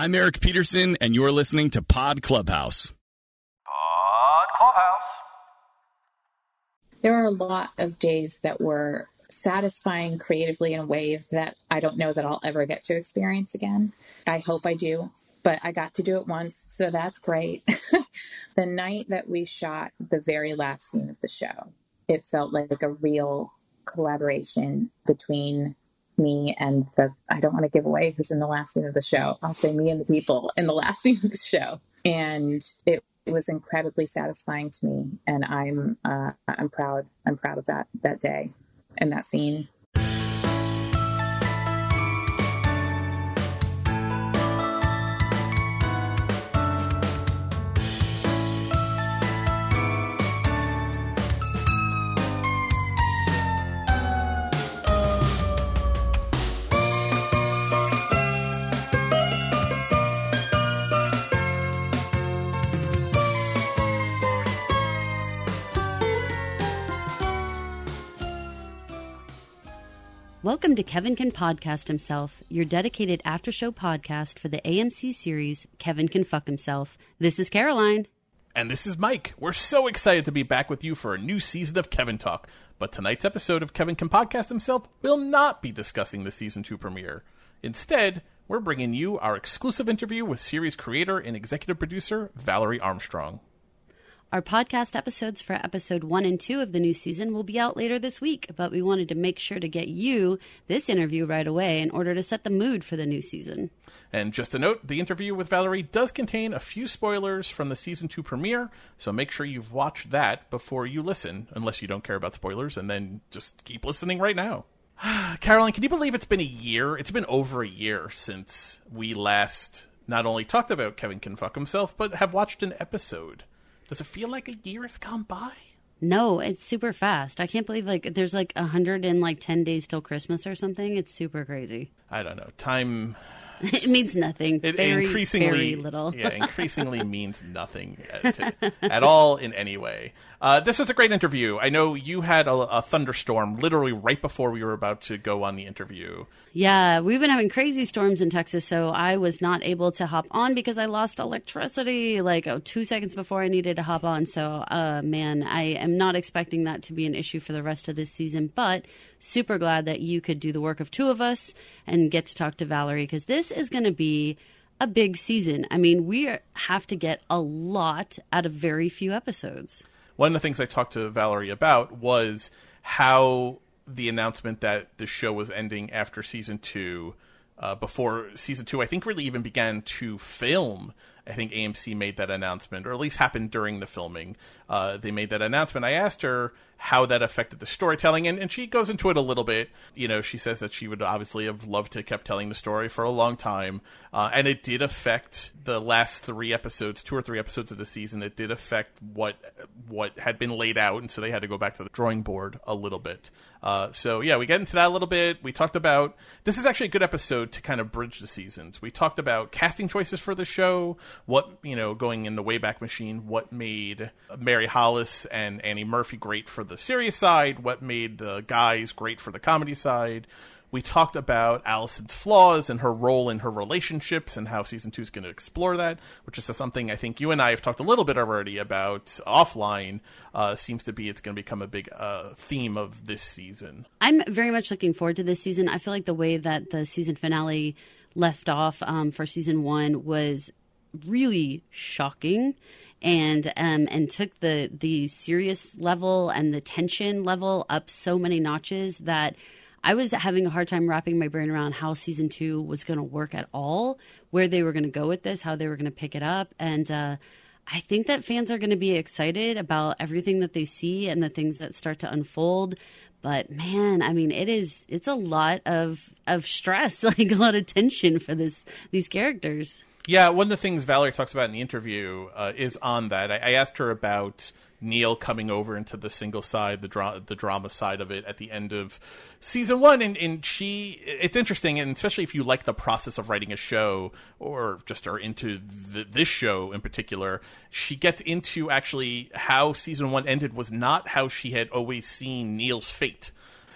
I'm Eric Peterson, and you're listening to Pod Clubhouse. Pod Clubhouse. There are a lot of days that were satisfying creatively in ways that I don't know that I'll ever get to experience again. I hope I do, but I got to do it once, so that's great. the night that we shot the very last scene of the show, it felt like a real collaboration between me and the I don't want to give away who's in the last scene of the show. I'll say me and the people in the last scene of the show. And it, it was incredibly satisfying to me and I'm uh, I'm proud I'm proud of that that day and that scene. Welcome to Kevin Can Podcast Himself, your dedicated after show podcast for the AMC series Kevin Can Fuck Himself. This is Caroline. And this is Mike. We're so excited to be back with you for a new season of Kevin Talk. But tonight's episode of Kevin Can Podcast Himself will not be discussing the season 2 premiere. Instead, we're bringing you our exclusive interview with series creator and executive producer Valerie Armstrong. Our podcast episodes for episode one and two of the new season will be out later this week, but we wanted to make sure to get you this interview right away in order to set the mood for the new season. And just a note the interview with Valerie does contain a few spoilers from the season two premiere, so make sure you've watched that before you listen, unless you don't care about spoilers, and then just keep listening right now. Caroline, can you believe it's been a year? It's been over a year since we last not only talked about Kevin Can Fuck Himself, but have watched an episode. Does it feel like a year has gone by? No, it's super fast. I can't believe like there's like a hundred and like ten days till Christmas or something. It's super crazy. I don't know. Time it means nothing. It very, increasingly very little. yeah, increasingly means nothing at, at all in any way. Uh, this was a great interview. I know you had a, a thunderstorm literally right before we were about to go on the interview. Yeah, we've been having crazy storms in Texas, so I was not able to hop on because I lost electricity like oh, two seconds before I needed to hop on. So, uh, man, I am not expecting that to be an issue for the rest of this season, but super glad that you could do the work of two of us and get to talk to Valerie because this is going to be a big season. I mean, we are, have to get a lot out of very few episodes. One of the things I talked to Valerie about was how the announcement that the show was ending after season two, uh, before season two, I think really even began to film. I think AMC made that announcement, or at least happened during the filming. Uh, they made that announcement. I asked her how that affected the storytelling, and, and she goes into it a little bit. You know, she says that she would obviously have loved to have kept telling the story for a long time, uh, and it did affect the last three episodes, two or three episodes of the season. It did affect what what had been laid out, and so they had to go back to the drawing board a little bit. Uh, so yeah, we get into that a little bit. We talked about this is actually a good episode to kind of bridge the seasons. We talked about casting choices for the show, what you know, going in the Wayback Machine, what made Mary Hollis and Annie Murphy great for the serious side, what made the guys great for the comedy side. We talked about Allison's flaws and her role in her relationships and how season two is going to explore that, which is something I think you and I have talked a little bit already about offline. Uh, seems to be it's going to become a big uh, theme of this season. I'm very much looking forward to this season. I feel like the way that the season finale left off um, for season one was really shocking and um, and took the the serious level and the tension level up so many notches that I was having a hard time wrapping my brain around how season two was going to work at all, where they were going to go with this, how they were going to pick it up, and uh, I think that fans are going to be excited about everything that they see and the things that start to unfold. But man, I mean, it is it's a lot of of stress, like a lot of tension for this these characters. Yeah, one of the things Valerie talks about in the interview uh, is on that. I, I, asked her about Neil coming over into the single side, the dra- the drama side of it at the end of season one, and, and she, it's interesting, and especially if you like the process of writing a show or just are into this show in particular, she gets into actually how season one ended was not how she had always seen Neil's fate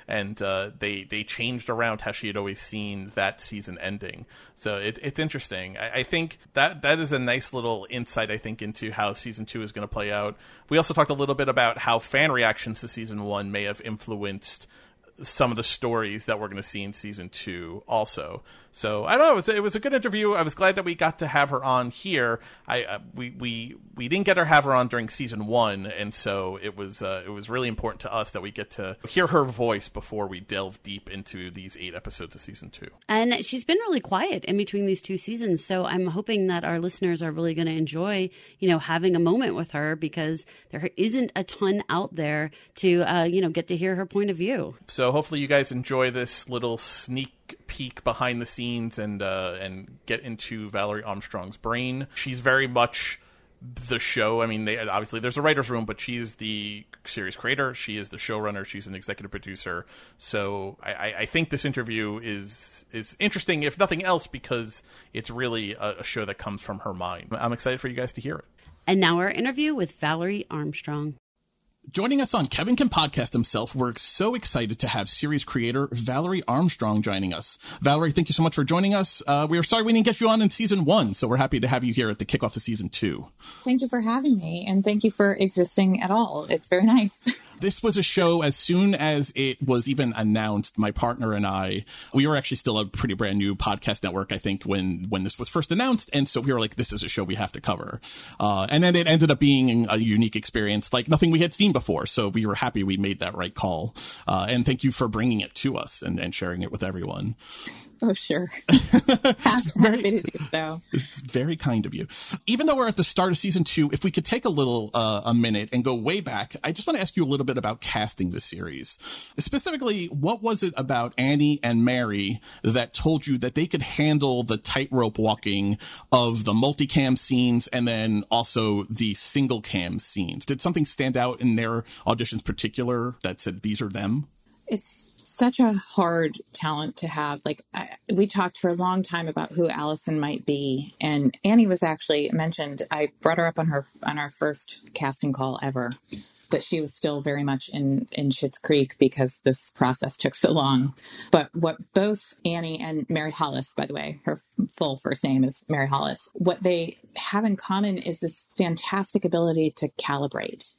and uh, they they changed around how she had always seen that season ending. So it, it's interesting. I, I, think that that is a nice little insight. I think into how season two is going to play out. We also talked a little bit about how fan reactions to season one may have influenced some of the stories that we're going to see in season two also. So I don't know. It was, it was, a good interview. I was glad that we got to have her on here. I uh, we we we didn't get her have her on during season one, and so it was uh, it was really important to us that we get to hear her voice before we delve deep into these eight episodes of season two. And she's been really quiet in between these two seasons, so I'm hoping that our listeners are really going to enjoy you know having a moment with her because there isn't a ton out there to uh, you know get to hear her point of view. So hopefully you guys enjoy this little sneak peek behind the scenes and uh, and get into Valerie Armstrong's brain. She's very much the show. I mean, they, obviously there's a writer's room, but she's the series creator. She is the showrunner. She's an executive producer. So I, I think this interview is is interesting, if nothing else, because it's really a, a show that comes from her mind. I'm excited for you guys to hear it. And now our interview with Valerie Armstrong. Joining us on Kevin Can Podcast himself, we're so excited to have series creator Valerie Armstrong joining us. Valerie, thank you so much for joining us. Uh, we are sorry we didn't get you on in season one, so we're happy to have you here at the kickoff of season two. Thank you for having me, and thank you for existing at all. It's very nice. this was a show as soon as it was even announced my partner and i we were actually still a pretty brand new podcast network i think when when this was first announced. And so we were like this is a show we have to cover. Uh, and then it ended up being a unique experience like nothing we had seen before. So we were happy we made that right call. Uh, and thank you for bringing it to us and, and sharing it with everyone Oh, sure. very, happy to do so. It's very kind of you. Even though we're at the start of season two, if we could take a little, uh, a minute and go way back, I just want to ask you a little bit about casting the series. Specifically, what was it about Annie and Mary that told you that they could handle the tightrope walking of the multicam scenes and then also the single cam scenes? Did something stand out in their auditions particular that said these are them? It's such a hard talent to have. Like I, we talked for a long time about who Allison might be, and Annie was actually mentioned. I brought her up on her on our first casting call ever, but she was still very much in in Schitt's Creek because this process took so long. But what both Annie and Mary Hollis, by the way, her full first name is Mary Hollis, what they have in common is this fantastic ability to calibrate.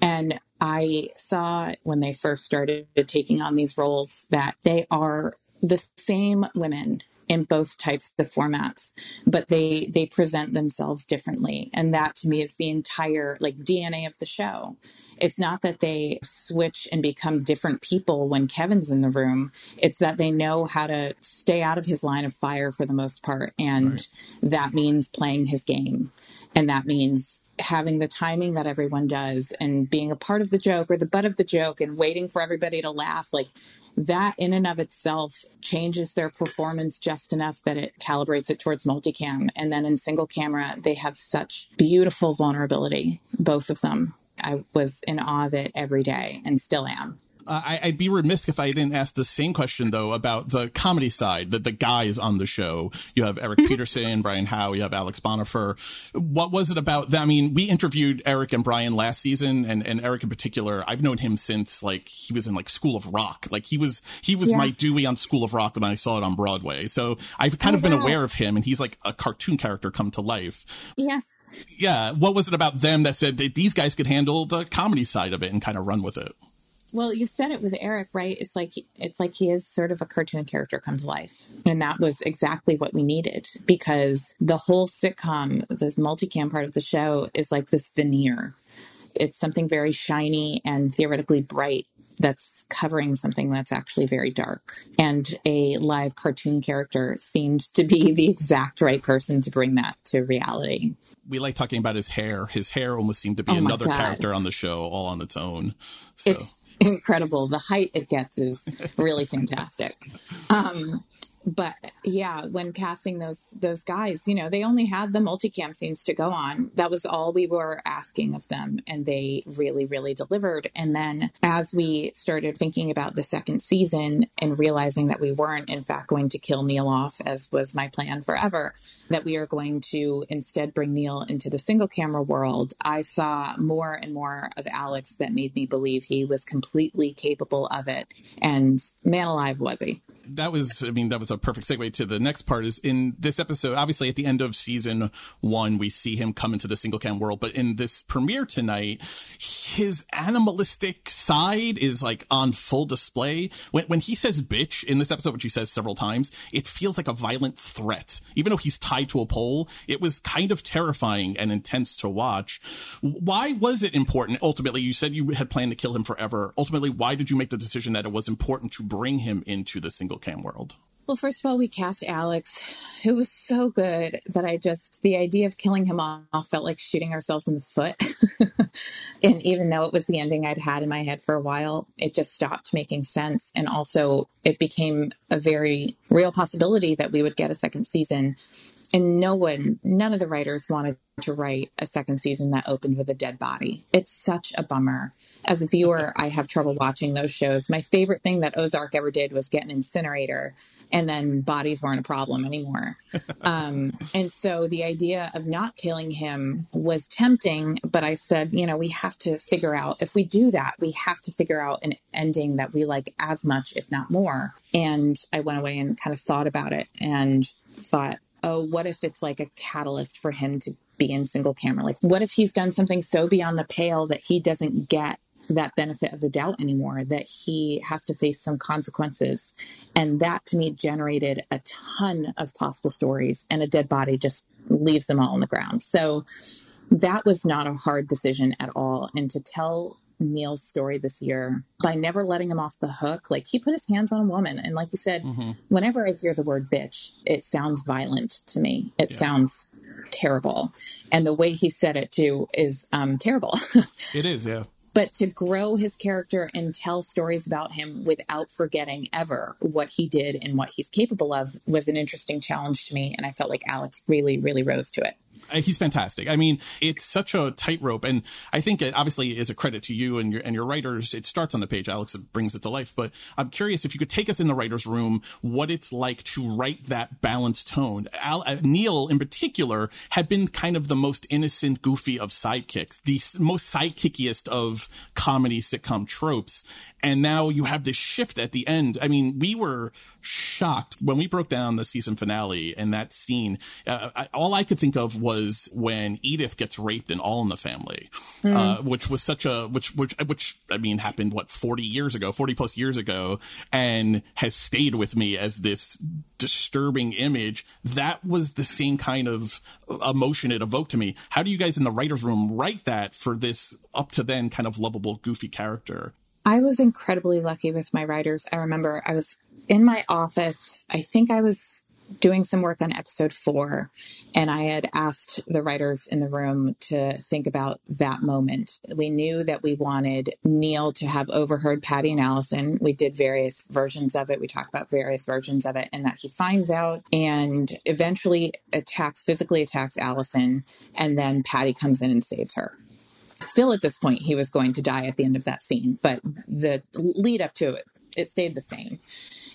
And I saw when they first started taking on these roles that they are the same women in both types of formats but they they present themselves differently. And that to me is the entire like dna of the show. It's not that they switch and become different people when kevin's in the room. It's that they know how to stay out of his line of fire for the most part. And right. that means playing his game. And that means having the timing that everyone does and being a part of the joke or the butt of the joke and waiting for everybody to laugh like that in and of itself changes their performance just enough that it calibrates it towards multicam. And then in single camera they have such beautiful vulnerability both of them. I was in awe of it every day and still am uh, I, would be remiss if I didn't ask the same question though about the comedy side, that the guys on the show. You have Eric mm-hmm. Peterson, Brian Howe, you have Alex Bonifer. What was it about? That? I mean, we interviewed Eric and Brian last season, and, and Eric in particular. I've known him since like he was in like School of Rock. Like he was he was yeah. my Dewey on School of Rock when I saw it on Broadway. So I've kind oh, of been wow. aware of him, and he's like a cartoon character come to life. Yes. Yeah. What was it about them that said that these guys could handle the comedy side of it and kind of run with it? Well, you said it with Eric, right? It's like it's like he is sort of a cartoon character come to life. And that was exactly what we needed because the whole sitcom, this multicam part of the show is like this veneer. It's something very shiny and theoretically bright that's covering something that's actually very dark. And a live cartoon character seemed to be the exact right person to bring that to reality. We like talking about his hair. His hair almost seemed to be oh another God. character on the show all on its own. So. It's incredible. The height it gets is really fantastic. Um, but yeah, when casting those those guys, you know, they only had the multicam scenes to go on. That was all we were asking of them, and they really, really delivered. And then as we started thinking about the second season and realizing that we weren't, in fact, going to kill Neil off, as was my plan forever, that we are going to instead bring Neil into the single camera world, I saw more and more of Alex that made me believe he was completely capable of it. And man alive, was he that was, I mean, that was a perfect segue to the next part. Is in this episode, obviously at the end of season one, we see him come into the single cam world, but in this premiere tonight, his animalistic side is like on full display. When when he says "bitch" in this episode, which he says several times, it feels like a violent threat. Even though he's tied to a pole, it was kind of terrifying and intense to watch. Why was it important? Ultimately, you said you had planned to kill him forever. Ultimately, why did you make the decision that it was important to bring him into the single single cam world? Well, first of all, we cast Alex, who was so good that I just, the idea of killing him off felt like shooting ourselves in the foot. and even though it was the ending I'd had in my head for a while, it just stopped making sense. And also, it became a very real possibility that we would get a second season and no one, none of the writers wanted to write a second season that opened with a dead body. It's such a bummer. As a viewer, I have trouble watching those shows. My favorite thing that Ozark ever did was get an incinerator, and then bodies weren't a problem anymore. Um, and so the idea of not killing him was tempting, but I said, you know, we have to figure out if we do that, we have to figure out an ending that we like as much, if not more. And I went away and kind of thought about it and thought, oh, what if it's like a catalyst for him to be in single camera? Like, what if he's done something so beyond the pale that he doesn't get that benefit of the doubt anymore, that he has to face some consequences? And that to me generated a ton of possible stories, and a dead body just leaves them all on the ground. So that was not a hard decision at all. And to tell Neil's story this year by never letting him off the hook. Like he put his hands on a woman. And like you said, mm-hmm. whenever I hear the word bitch, it sounds violent to me. It yeah. sounds terrible. And the way he said it too is um, terrible. it is, yeah. But to grow his character and tell stories about him without forgetting ever what he did and what he's capable of was an interesting challenge to me. And I felt like Alex really, really rose to it. Uh, he's fantastic. I mean, it's such a tightrope, and I think it obviously is a credit to you and your and your writers. It starts on the page. Alex it brings it to life, but I'm curious if you could take us in the writers' room, what it's like to write that balanced tone. Al, uh, Neil, in particular, had been kind of the most innocent, goofy of sidekicks, the most sidekickiest of comedy sitcom tropes, and now you have this shift at the end. I mean, we were shocked when we broke down the season finale and that scene. Uh, I, all I could think of was when Edith gets raped in All in the Family, mm. uh, which was such a which which which I mean happened what forty years ago, forty plus years ago, and has stayed with me as this disturbing image. That was the same kind of emotion it evoked to me. How do you guys in the writers' room write that for this up to then kind of lovable, goofy character? I was incredibly lucky with my writers. I remember I was in my office. I think I was doing some work on episode four, and I had asked the writers in the room to think about that moment. We knew that we wanted Neil to have overheard Patty and Allison. We did various versions of it. We talked about various versions of it, and that he finds out and eventually attacks, physically attacks Allison, and then Patty comes in and saves her still at this point he was going to die at the end of that scene but the lead up to it it stayed the same.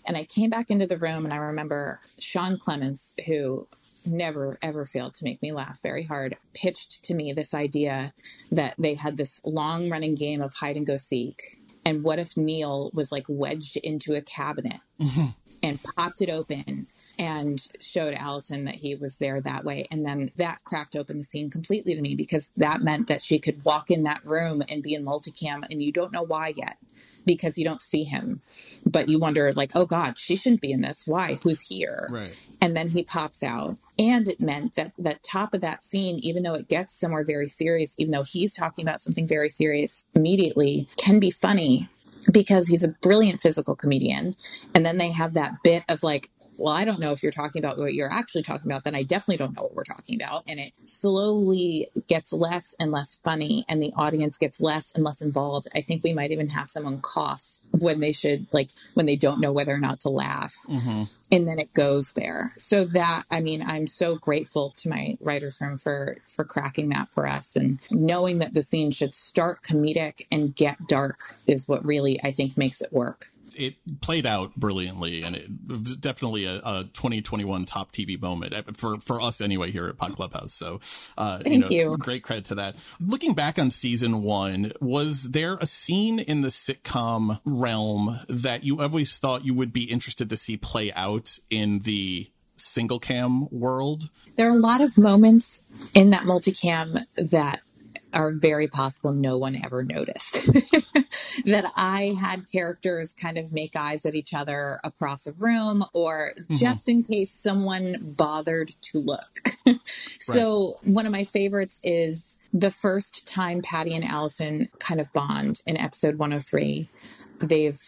And i came back into the room and i remember sean clements who never ever failed to make me laugh very hard pitched to me this idea that they had this long running game of hide and go seek. And what if neil was like wedged into a cabinet? Mm-hmm. And popped it open and showed Allison that he was there that way. And then that cracked open the scene completely to me because that meant that she could walk in that room and be in multicam and you don't know why yet because you don't see him. But you wonder, like, oh God, she shouldn't be in this. Why? Who's here? Right. And then he pops out. And it meant that the top of that scene, even though it gets somewhere very serious, even though he's talking about something very serious immediately, can be funny because he's a brilliant physical comedian. And then they have that bit of like well, I don't know if you're talking about what you're actually talking about, then I definitely don't know what we're talking about. And it slowly gets less and less funny, and the audience gets less and less involved. I think we might even have someone cough when they should, like, when they don't know whether or not to laugh. Mm-hmm. And then it goes there. So that, I mean, I'm so grateful to my writer's room for, for cracking that for us. And knowing that the scene should start comedic and get dark is what really, I think, makes it work it played out brilliantly, and it was definitely a, a 2021 top TV moment uh, for for us anyway here at Pod Clubhouse. So, uh, thank you, know, you, Great credit to that. Looking back on season one, was there a scene in the sitcom realm that you always thought you would be interested to see play out in the single cam world? There are a lot of moments in that multicam that are very possible no one ever noticed. that I had characters kind of make eyes at each other across a room or mm-hmm. just in case someone bothered to look. so, right. one of my favorites is the first time Patty and Allison kind of bond in episode 103. They've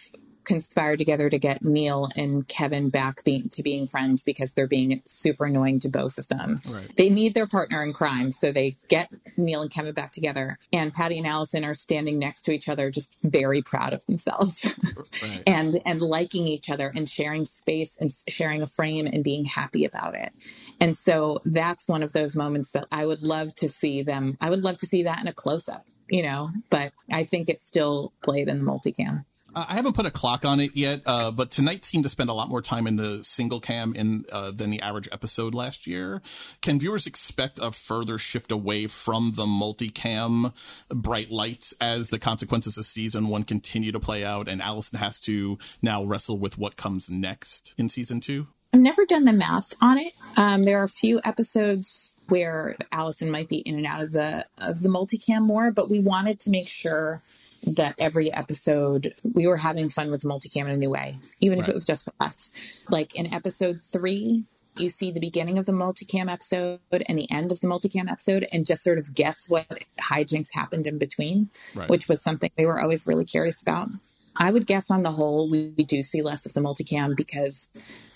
conspired together to get Neil and Kevin back being, to being friends because they're being super annoying to both of them. Right. They need their partner in crime, so they get Neil and Kevin back together. And Patty and Allison are standing next to each other, just very proud of themselves, right. and and liking each other and sharing space and sharing a frame and being happy about it. And so that's one of those moments that I would love to see them. I would love to see that in a close up, you know. But I think it's still played in the multicam. I haven't put a clock on it yet, uh, but tonight seemed to spend a lot more time in the single cam in uh, than the average episode last year. Can viewers expect a further shift away from the multicam bright lights as the consequences of season one continue to play out, and Allison has to now wrestle with what comes next in season two? I've never done the math on it. Um, there are a few episodes where Allison might be in and out of the of the multicam more, but we wanted to make sure that every episode we were having fun with multicam in a new way, even right. if it was just for us. Like in episode three, you see the beginning of the multicam episode and the end of the multicam episode and just sort of guess what hijinks happened in between, right. which was something we were always really curious about. I would guess on the whole, we, we do see less of the multicam because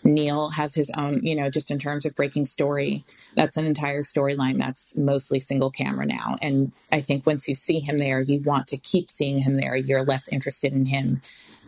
Neil has his own, you know, just in terms of breaking story, that's an entire storyline that's mostly single camera now. And I think once you see him there, you want to keep seeing him there. You're less interested in him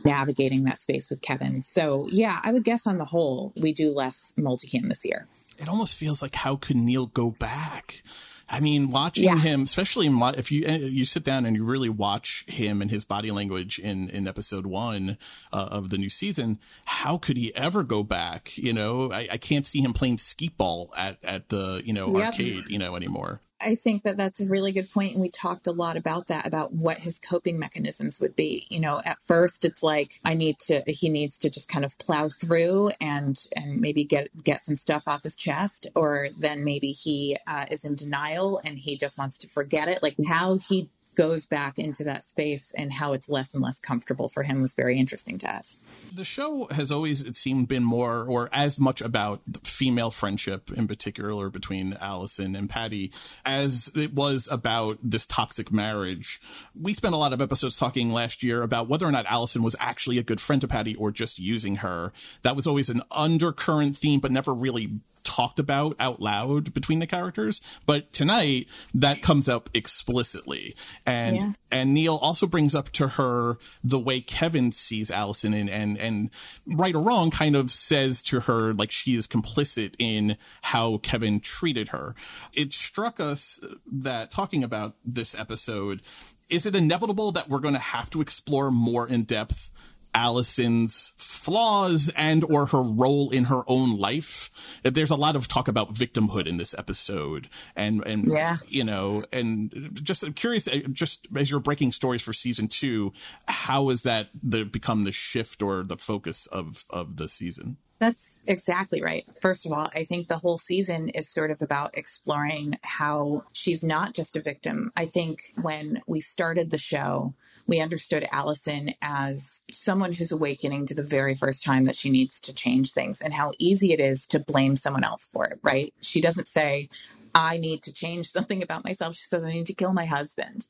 navigating that space with Kevin. So, yeah, I would guess on the whole, we do less multicam this year. It almost feels like how could Neil go back? I mean, watching yeah. him, especially if you you sit down and you really watch him and his body language in in episode one uh, of the new season, how could he ever go back? You know, I, I can't see him playing skeet ball at at the you know yep. arcade you know anymore. I think that that's a really good point, and we talked a lot about that about what his coping mechanisms would be. You know, at first it's like I need to, he needs to just kind of plow through and and maybe get get some stuff off his chest, or then maybe he uh, is in denial and he just wants to forget it. Like how he goes back into that space and how it's less and less comfortable for him was very interesting to us. The show has always, it seemed, been more or as much about female friendship in particular between Allison and Patty as it was about this toxic marriage. We spent a lot of episodes talking last year about whether or not Allison was actually a good friend to Patty or just using her. That was always an undercurrent theme, but never really talked about out loud between the characters but tonight that comes up explicitly and yeah. and neil also brings up to her the way kevin sees allison and and and right or wrong kind of says to her like she is complicit in how kevin treated her it struck us that talking about this episode is it inevitable that we're going to have to explore more in depth Allison's flaws and or her role in her own life. There's a lot of talk about victimhood in this episode and and yeah. you know and just I'm curious uh, just as you're breaking stories for season 2 how has that the become the shift or the focus of of the season? That's exactly right. First of all, I think the whole season is sort of about exploring how she's not just a victim. I think when we started the show, we understood Allison as someone who's awakening to the very first time that she needs to change things and how easy it is to blame someone else for it, right? She doesn't say, I need to change something about myself. She says, I need to kill my husband.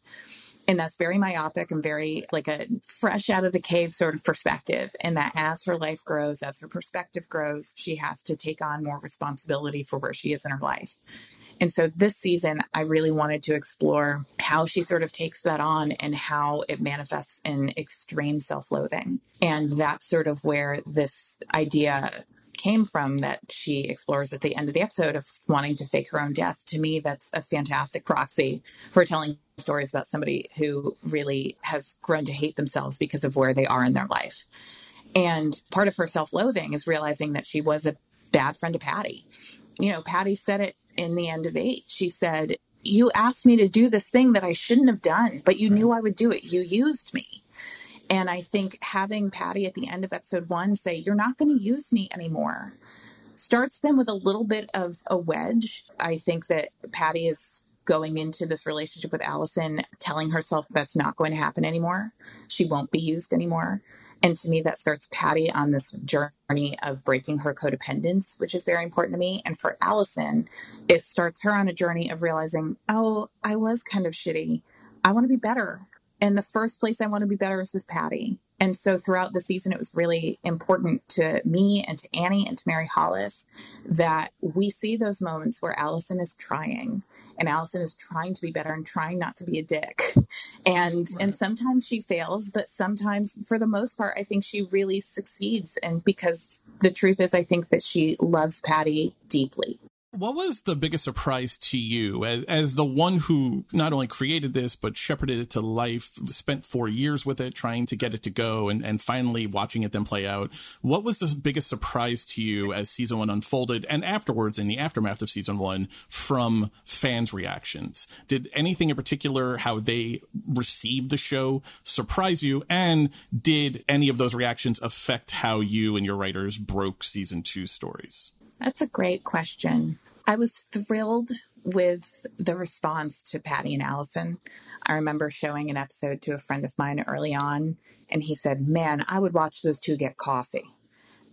And that's very myopic and very like a fresh out of the cave sort of perspective. And that as her life grows, as her perspective grows, she has to take on more responsibility for where she is in her life. And so this season, I really wanted to explore how she sort of takes that on and how it manifests in extreme self loathing. And that's sort of where this idea came from that she explores at the end of the episode of wanting to fake her own death. To me, that's a fantastic proxy for telling stories about somebody who really has grown to hate themselves because of where they are in their life. And part of her self loathing is realizing that she was a bad friend to Patty. You know, Patty said it in the end of eight. She said, You asked me to do this thing that I shouldn't have done, but you right. knew I would do it. You used me. And I think having Patty at the end of episode one say, You're not going to use me anymore, starts them with a little bit of a wedge. I think that Patty is going into this relationship with Allison telling herself that's not going to happen anymore. She won't be used anymore. And to me, that starts Patty on this journey of breaking her codependence, which is very important to me. And for Allison, it starts her on a journey of realizing, oh, I was kind of shitty. I want to be better. And the first place I want to be better is with Patty. And so throughout the season, it was really important to me and to Annie and to Mary Hollis that we see those moments where Allison is trying and Allison is trying to be better and trying not to be a dick. And right. and sometimes she fails, but sometimes for the most part, I think she really succeeds. And because the truth is I think that she loves Patty deeply. What was the biggest surprise to you as, as the one who not only created this, but shepherded it to life, spent four years with it, trying to get it to go, and, and finally watching it then play out? What was the biggest surprise to you as season one unfolded and afterwards in the aftermath of season one from fans' reactions? Did anything in particular, how they received the show, surprise you? And did any of those reactions affect how you and your writers broke season two stories? That's a great question. I was thrilled with the response to Patty and Allison. I remember showing an episode to a friend of mine early on, and he said, Man, I would watch those two get coffee.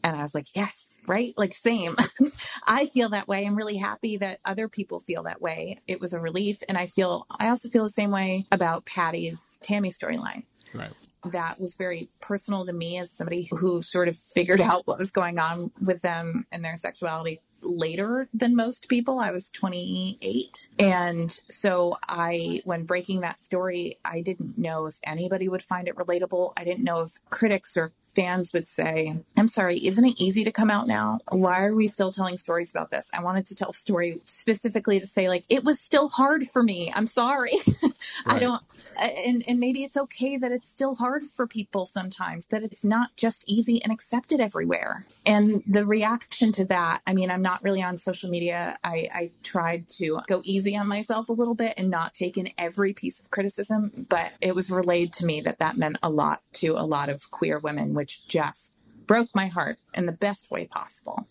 And I was like, Yes, right? Like, same. I feel that way. I'm really happy that other people feel that way. It was a relief. And I feel, I also feel the same way about Patty's Tammy storyline. Right that was very personal to me as somebody who sort of figured out what was going on with them and their sexuality later than most people. I was 28. And so I, when breaking that story, I didn't know if anybody would find it relatable. I didn't know if critics or fans would say, I'm sorry, isn't it easy to come out now? Why are we still telling stories about this? I wanted to tell a story specifically to say, like, it was still hard for me. I'm sorry. right. I don't, uh, and, and maybe it's okay that it's still hard for people sometimes, that it's not just easy and accepted everywhere. And the reaction to that, I mean, I'm not really on social media. I, I tried to go easy on myself a little bit and not take in every piece of criticism, but it was relayed to me that that meant a lot to a lot of queer women, which which just broke my heart in the best way possible.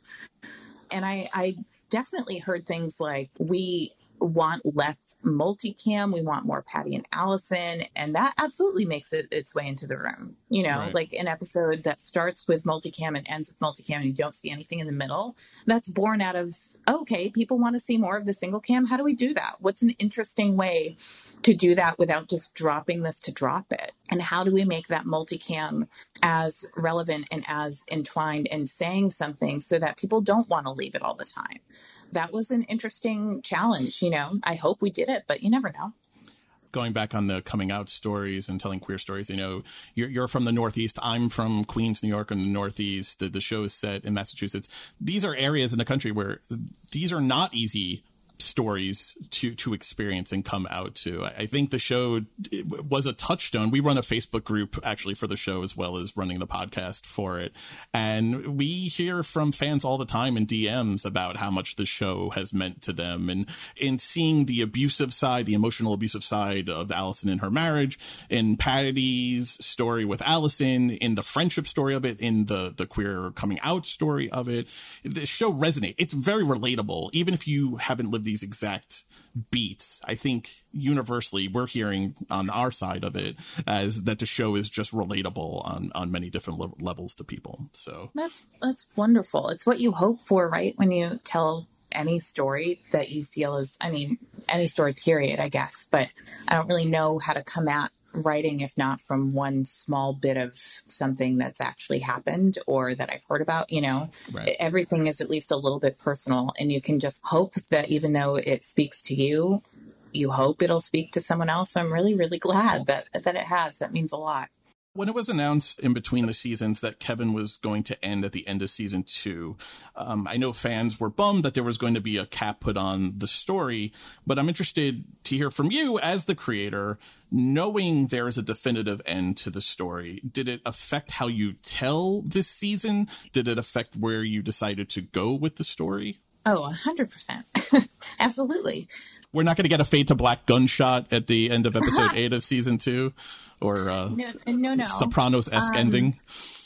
And I, I definitely heard things like, we want less multicam. We want more Patty and Allison. And that absolutely makes it its way into the room. You know, right. like an episode that starts with multicam and ends with multicam and you don't see anything in the middle. That's born out of, okay, people want to see more of the single cam. How do we do that? What's an interesting way to do that without just dropping this to drop it? And how do we make that multicam as relevant and as entwined and saying something so that people don't want to leave it all the time? That was an interesting challenge. You know, I hope we did it, but you never know going back on the coming out stories and telling queer stories, you know, you're, you're from the Northeast. I'm from Queens, New York, in the Northeast. The, the show is set in Massachusetts. These are areas in the country where these are not easy stories to to experience and come out to. I think the show was a touchstone. We run a Facebook group actually for the show as well as running the podcast for it, and we hear from fans all the time in DMs about how much the show has meant to them, and in seeing the abusive side, the emotional abusive side of Allison in her marriage, in Patty's story with Allison, in the friendship story of it, in the the queer coming out story of it. The show resonates. It's very relatable, even if you haven't lived these exact beats. I think universally we're hearing on our side of it as that the show is just relatable on on many different le- levels to people. So that's that's wonderful. It's what you hope for, right? When you tell any story that you feel is, I mean, any story period, I guess, but I don't really know how to come at writing if not from one small bit of something that's actually happened or that I've heard about, you know. Right. Everything is at least a little bit personal and you can just hope that even though it speaks to you, you hope it'll speak to someone else. So I'm really, really glad that that it has. That means a lot. When it was announced in between the seasons that Kevin was going to end at the end of season two, um, I know fans were bummed that there was going to be a cap put on the story, but I'm interested to hear from you as the creator, knowing there is a definitive end to the story. Did it affect how you tell this season? Did it affect where you decided to go with the story? Oh, 100%. Absolutely. We're not going to get a fade to black gunshot at the end of episode eight of season two or uh, no, no, no. Sopranos esque Um, ending.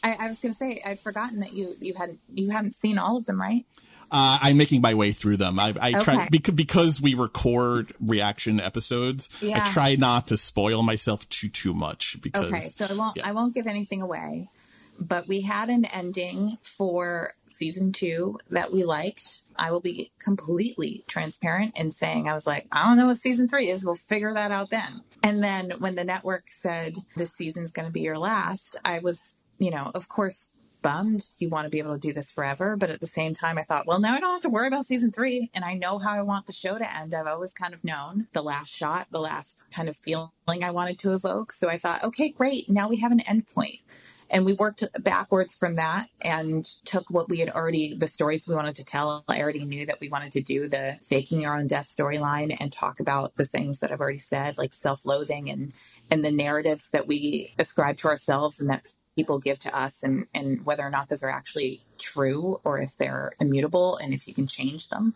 I, I was going to say I'd forgotten that you you hadn't you haven't seen all of them, right? Uh, I'm making my way through them. I, I try Okay. because, because we record reaction episodes. Yeah. I try not to spoil myself too too much because Okay, so I won't yeah. I won't give anything away. But we had an ending for season two that we liked. I will be completely transparent in saying I was like, I don't know what season three is. We'll figure that out then. And then when the network said this season's going to be your last, I was, you know, of course bummed. You want to be able to do this forever, but at the same time, I thought, well, now I don't have to worry about season three, and I know how I want the show to end. I've always kind of known the last shot, the last kind of feeling I wanted to evoke. So I thought, okay, great. Now we have an end point. And we worked backwards from that and took what we had already, the stories we wanted to tell. I already knew that we wanted to do the faking your own death storyline and talk about the things that I've already said, like self loathing and, and the narratives that we ascribe to ourselves and that people give to us and, and whether or not those are actually true or if they're immutable and if you can change them.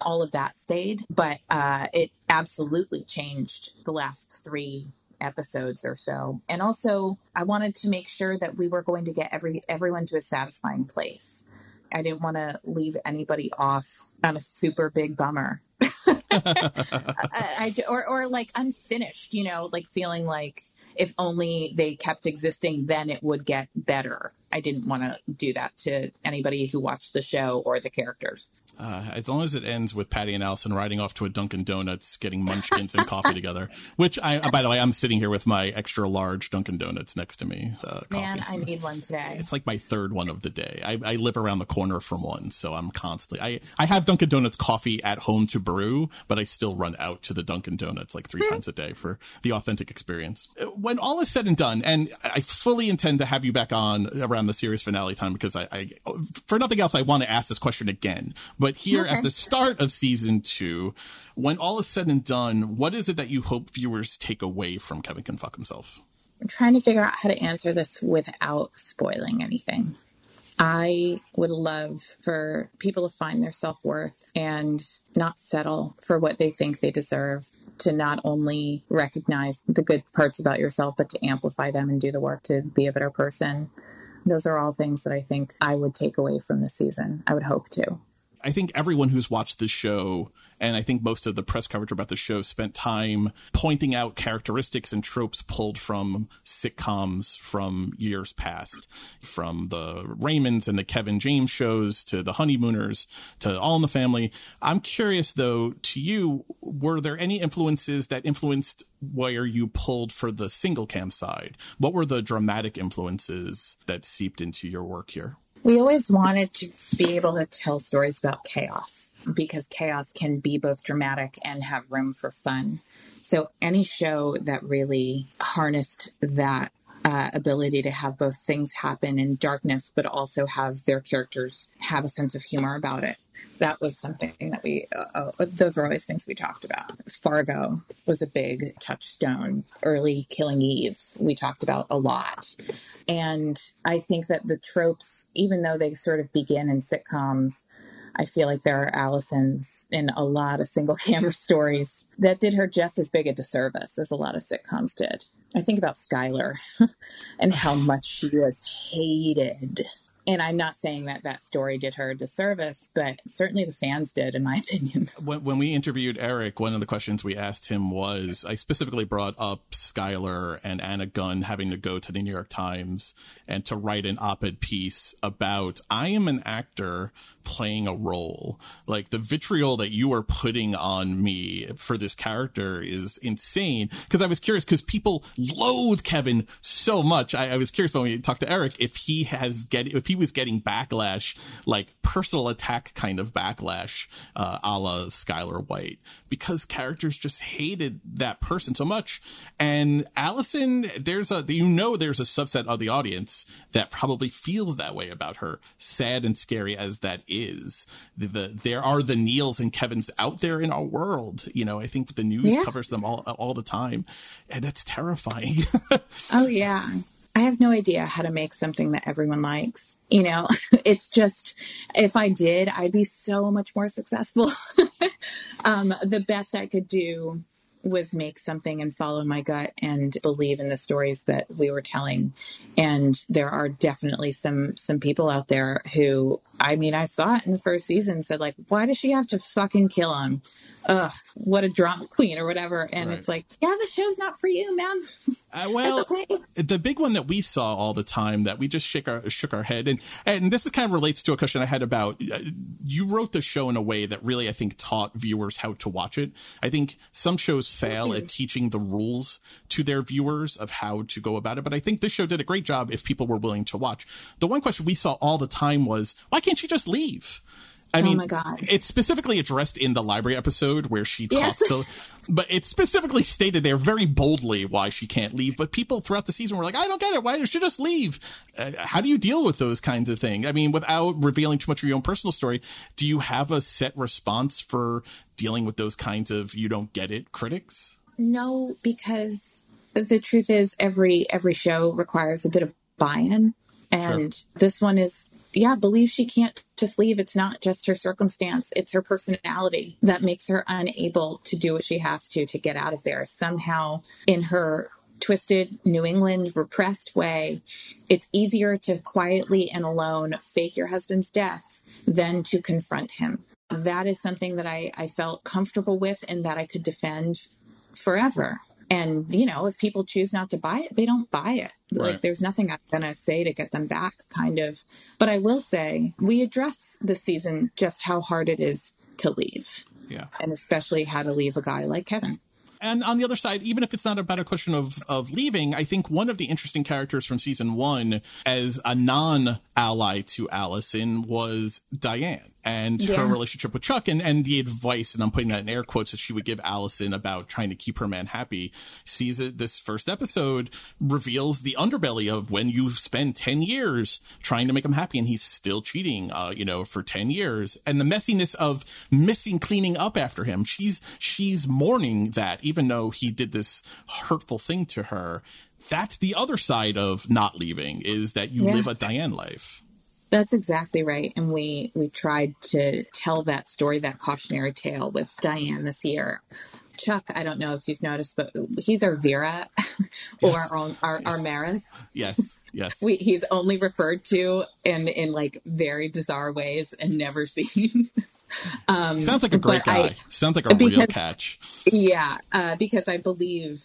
All of that stayed, but uh, it absolutely changed the last three episodes or so. And also, I wanted to make sure that we were going to get every everyone to a satisfying place. I didn't want to leave anybody off on a super big bummer. I, I- or or like unfinished, you know, like feeling like if only they kept existing, then it would get better. I didn't want to do that to anybody who watched the show or the characters. Uh, as long as it ends with Patty and Allison riding off to a Dunkin' Donuts, getting munchkins and coffee together. Which I, by the way, I'm sitting here with my extra large Dunkin' Donuts next to me. Uh, Man. I need one today. It's like my third one of the day. I, I live around the corner from one, so I'm constantly. I, I have Dunkin' Donuts coffee at home to brew, but I still run out to the Dunkin' Donuts like three times a day for the authentic experience. Uh, When all is said and done, and I fully intend to have you back on around the series finale time because I, I for nothing else, I want to ask this question again. But here Okay. at the start of season two, when all is said and done, what is it that you hope viewers take away from Kevin Can Fuck Himself? I'm trying to figure out how to answer this without spoiling anything. I would love for people to find their self worth and not settle for what they think they deserve. To not only recognize the good parts about yourself, but to amplify them and do the work to be a better person. Those are all things that I think I would take away from the season. I would hope to. I think everyone who's watched this show, and I think most of the press coverage about the show, spent time pointing out characteristics and tropes pulled from sitcoms from years past, from the Raymonds and the Kevin James shows to the Honeymooners to All in the Family. I'm curious, though, to you, were there any influences that influenced where you pulled for the single cam side? What were the dramatic influences that seeped into your work here? We always wanted to be able to tell stories about chaos because chaos can be both dramatic and have room for fun. So, any show that really harnessed that uh, ability to have both things happen in darkness, but also have their characters have a sense of humor about it. That was something that we, uh, uh, those were always things we talked about. Fargo was a big touchstone. Early Killing Eve, we talked about a lot. And I think that the tropes, even though they sort of begin in sitcoms, I feel like there are Allisons in a lot of single camera stories that did her just as big a disservice as a lot of sitcoms did. I think about Skyler and how much she was hated. And I'm not saying that that story did her a disservice, but certainly the fans did, in my opinion. when, when we interviewed Eric, one of the questions we asked him was I specifically brought up Skyler and Anna Gunn having to go to the New York Times and to write an op ed piece about I am an actor playing a role. Like the vitriol that you are putting on me for this character is insane. Because I was curious, because people loathe Kevin so much. I, I, was curious when we talked to Eric if he has get if he was getting backlash, like personal attack kind of backlash, uh, a la Skyler White, because characters just hated that person so much. And Allison, there's a you know there's a subset of the audience that probably feels that way about her, sad and scary as that is. The, the there are the Neils and Kevins out there in our world. You know, I think the news yeah. covers them all all the time, and it's terrifying. oh yeah. I have no idea how to make something that everyone likes. You know, it's just, if I did, I'd be so much more successful. um, the best I could do was make something and follow my gut and believe in the stories that we were telling and there are definitely some some people out there who i mean i saw it in the first season said like why does she have to fucking kill him ugh what a drama queen or whatever and right. it's like yeah the show's not for you man Uh, well, okay. the big one that we saw all the time that we just shook our shook our head, and and this is kind of relates to a question I had about uh, you wrote the show in a way that really I think taught viewers how to watch it. I think some shows fail at teaching the rules to their viewers of how to go about it, but I think this show did a great job if people were willing to watch. The one question we saw all the time was, why can't she just leave? I oh mean, it's specifically addressed in the library episode where she talks. Yes. So, but it's specifically stated there very boldly why she can't leave. But people throughout the season were like, "I don't get it. Why does she just leave?" Uh, how do you deal with those kinds of things? I mean, without revealing too much of your own personal story, do you have a set response for dealing with those kinds of "you don't get it" critics? No, because the truth is, every every show requires a bit of buy-in, and sure. this one is yeah, believe she can't just leave. It's not just her circumstance, it's her personality that makes her unable to do what she has to to get out of there. Somehow, in her twisted New England repressed way, it's easier to quietly and alone fake your husband's death than to confront him. That is something that I, I felt comfortable with and that I could defend forever. And, you know, if people choose not to buy it, they don't buy it. Right. Like, there's nothing I'm going to say to get them back, kind of. But I will say, we address this season just how hard it is to leave. Yeah. And especially how to leave a guy like Kevin and on the other side, even if it's not about a question of of leaving, I think one of the interesting characters from season one as a non ally to Allison was Diane and yeah. her relationship with Chuck and, and the advice, and I'm putting that in air quotes, that she would give Allison about trying to keep her man happy. Sees it, this first episode reveals the underbelly of when you spend 10 years trying to make him happy and he's still cheating, uh, you know, for 10 years and the messiness of missing cleaning up after him. She's, she's mourning that even though he did this hurtful thing to her. That's the other side of not leaving is that you yeah. live a Diane life. That's exactly right. And we we tried to tell that story, that cautionary tale with Diane this year. Chuck, I don't know if you've noticed, but he's our Vera or yes. our, our, yes. our Maris. Yes, yes. We, he's only referred to in, in like very bizarre ways and never seen. um, Sounds like a great guy. I, Sounds like a because, real catch. Yeah, uh, because I believe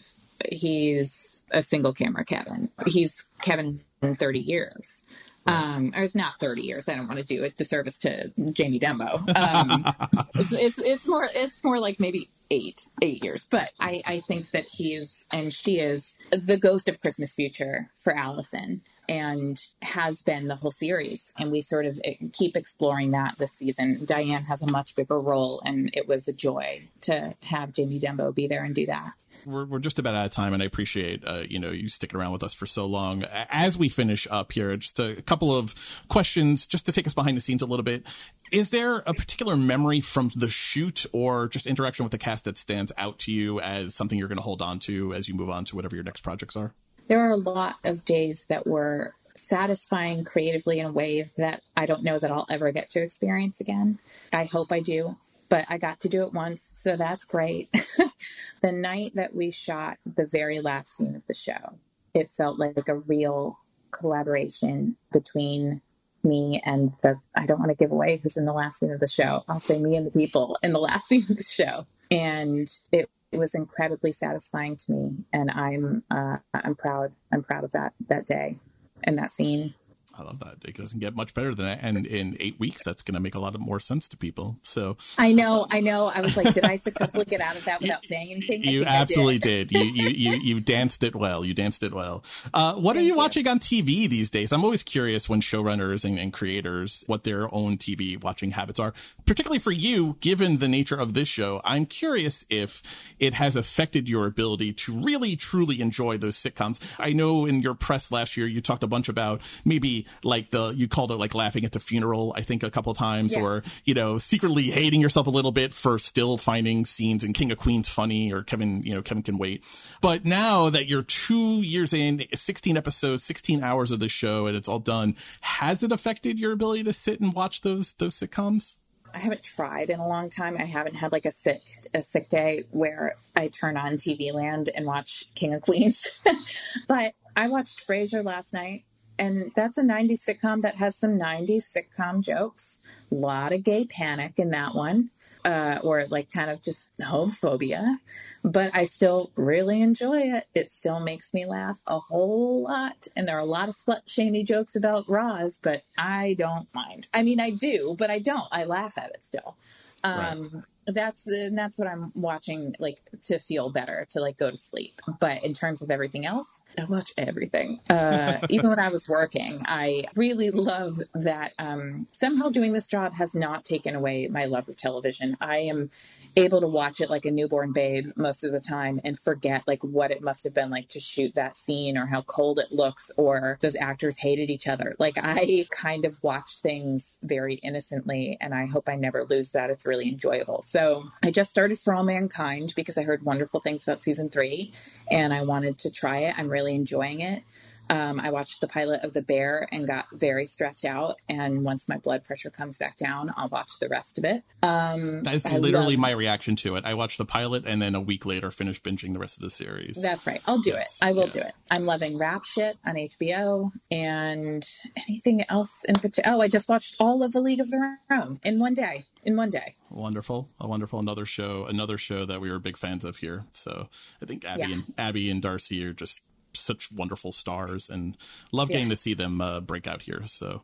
he's a single camera Kevin. He's Kevin in 30 years um, or it's not 30 years. I don't want to do a disservice to Jamie Denbo. Um, it's, it's, it's more, it's more like maybe eight, eight years. But I, I think that he's, and she is the ghost of Christmas future for Allison and has been the whole series. And we sort of keep exploring that this season. Diane has a much bigger role, and it was a joy to have Jamie Denbo be there and do that we're, we're just about out of time, and I appreciate uh, you know you sticking around with us for so long. As we finish up here, just a couple of questions, just to take us behind the scenes a little bit. Is there a particular memory from the shoot or just interaction with the cast that stands out to you as something you're going to hold on to as you move on to whatever your next projects are? There are a lot of days that were satisfying creatively in ways that I don't know that I'll ever get to experience again. I hope I do but I got to do it once, so that's great. the night that we shot the very last scene of the show, it felt like a real collaboration between me and the I don't want to give away who's in the last scene of the show. I'll say me and the people in the last scene of the show. And it, it was incredibly satisfying to me and I'm uh, I'm proud I'm proud of that that day and that scene. I love that. It doesn't get much better than that. And in eight weeks, that's going to make a lot of more sense to people. So I know, I know. I was like, did I successfully get out of that without saying anything? You absolutely did. did. You, you, you, you danced it well. You danced it well. Uh, what Thank are you, you, watching on TV these days? I'm always curious when showrunners and, and creators, what their own TV watching habits are, particularly for you, given the nature of this show. I'm curious if it has affected your ability to really, truly enjoy those sitcoms. I know in your press last year, you talked a bunch about maybe like the you called it like laughing at the funeral i think a couple times yeah. or you know secretly hating yourself a little bit for still finding scenes in king of queens funny or kevin you know kevin can wait but now that you're two years in 16 episodes 16 hours of the show and it's all done has it affected your ability to sit and watch those those sitcoms I haven't tried in a long time. I haven't had like a sick a sick day where I turn on TV Land and watch King of Queens. but I watched Frasier last night and that's a 90s sitcom that has some 90s sitcom jokes. A lot of gay panic in that one, uh, or like kind of just homophobia. But I still really enjoy it. It still makes me laugh a whole lot. And there are a lot of slut shamey jokes about Roz, but I don't mind. I mean, I do, but I don't. I laugh at it still. Um, right that's and that's what I'm watching like to feel better to like go to sleep. But in terms of everything else, I watch everything. Uh, even when I was working, I really love that. Um, somehow doing this job has not taken away my love of television. I am able to watch it like a newborn babe most of the time and forget like what it must have been like to shoot that scene or how cold it looks or those actors hated each other. Like I kind of watch things very innocently, and I hope I never lose that. It's really enjoyable. So I just started For All Mankind because I heard wonderful things about season three and I wanted to try it. I'm really enjoying it. Um, I watched the pilot of The Bear and got very stressed out. And once my blood pressure comes back down, I'll watch the rest of it. Um, That's literally love... my reaction to it. I watched the pilot and then a week later finished binging the rest of the series. That's right. I'll do yes. it. I will yeah. do it. I'm loving Rap Shit on HBO and anything else in particular. Oh, I just watched all of The League of Their Own in one day. In one day. Wonderful, a wonderful another show, another show that we were big fans of here. So I think Abbi yeah. and Abbi and D'Arcy are just such wonderful stars and love getting yes. to see them uh, break out here. So,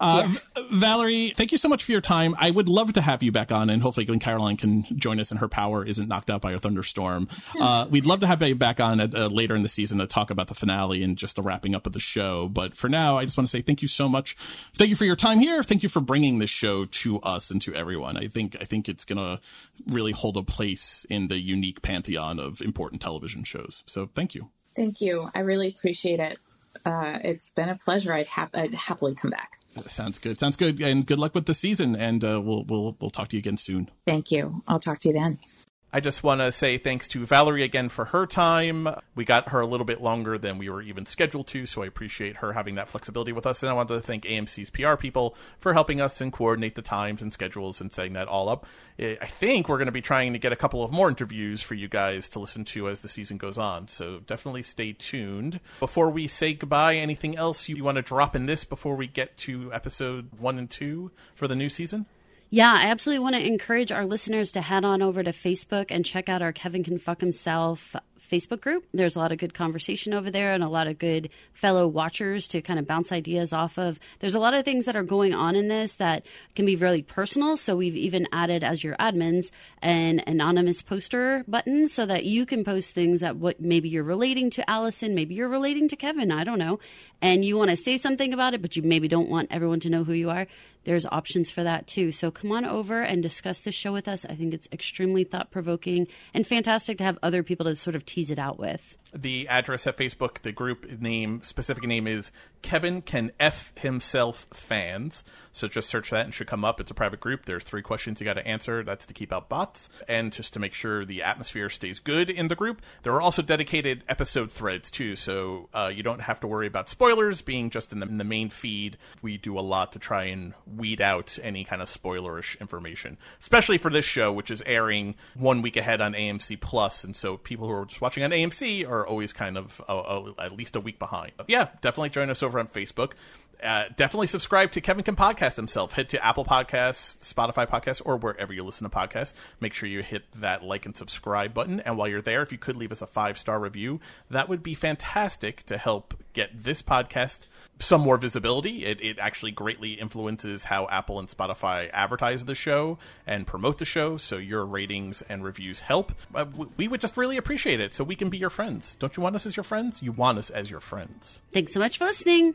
uh, yeah. Valerie, thank you so much for your time. I would love to have you back on, and hopefully, when Caroline can join us and her power isn't knocked out by a thunderstorm, uh, we'd love to have you back on at, uh, later in the season to talk about the finale and just the wrapping up of the show. But for now, I just want to say thank you so much. Thank you for your time here. Thank you for bringing this show to us and to everyone. I think I think it's gonna really hold a place in the unique pantheon of important television shows. So thank you. Thank you. I really appreciate it. Uh, it's been a pleasure. I'd, ha- I'd happily come back. Sounds good. Sounds good. And good luck with the season. And uh, we'll we'll we'll talk to you again soon. Thank you. I'll talk to you then. I just want to say thanks to Valerie again for her time. We got her a little bit longer than we were even scheduled to, so I appreciate her having that flexibility with us. And I want to thank AMC's PR people for helping us and coordinate the times and schedules and setting that all up. Eh, I think we're going to be trying to get a couple of more interviews for you guys to listen to as the season goes on, so definitely stay tuned. Before we say goodbye, anything else you want to drop in this before we get to episode one and two for the new season? Yeah, I absolutely want to encourage our listeners to head on over to Facebook and check out our Kevin Can Fuck Himself Facebook group. There's a lot of good conversation over there and a lot of good fellow watchers to kind of bounce ideas off of. There's a lot of things that are going on in this that can be really personal. So we've even added as your admins an anonymous poster button so that you can post things that what maybe you're relating to Allison, maybe you're relating to Kevin, I don't know, and you want to say something about it, but you maybe don't want everyone to know who you are there's options for that too. So come on over and discuss the show with us. I think it's extremely thought provoking and fantastic to have other people to sort of tease it out with the address at Facebook, the group name, specific name is Kevin Can F Himself Fans. So just search that and should come up. It's a private group. There's three questions you got to answer. That's to keep out bots and just to make sure the atmosphere stays good in the group. There are also dedicated episode threads too, so uh, you don't have to worry about spoilers being just in the, in the main feed. We do a lot to try and weed out any kind of spoilerish information, especially for this show, which is airing one week ahead on AMC Plus, and so people who are just watching on AMC are always kind of uh, uh, at least a week behind. Yeah, definitely join us over on Facebook. Uh, definitely subscribe to Kevin Can Podcast himself. Head to Apple Podcasts, Spotify Podcasts, or wherever you listen to podcasts. Make sure you hit that like and subscribe button. And while you're there, if you could leave us a five star review, that would be fantastic to help get this podcast some more visibility. It, it actually greatly influences how Apple and Spotify advertise the show and promote the show. So your ratings and reviews help. Uh, we would just really appreciate it so we can be your friends. Don't you want us as your friends? You want us as your friends. Thanks so much for listening.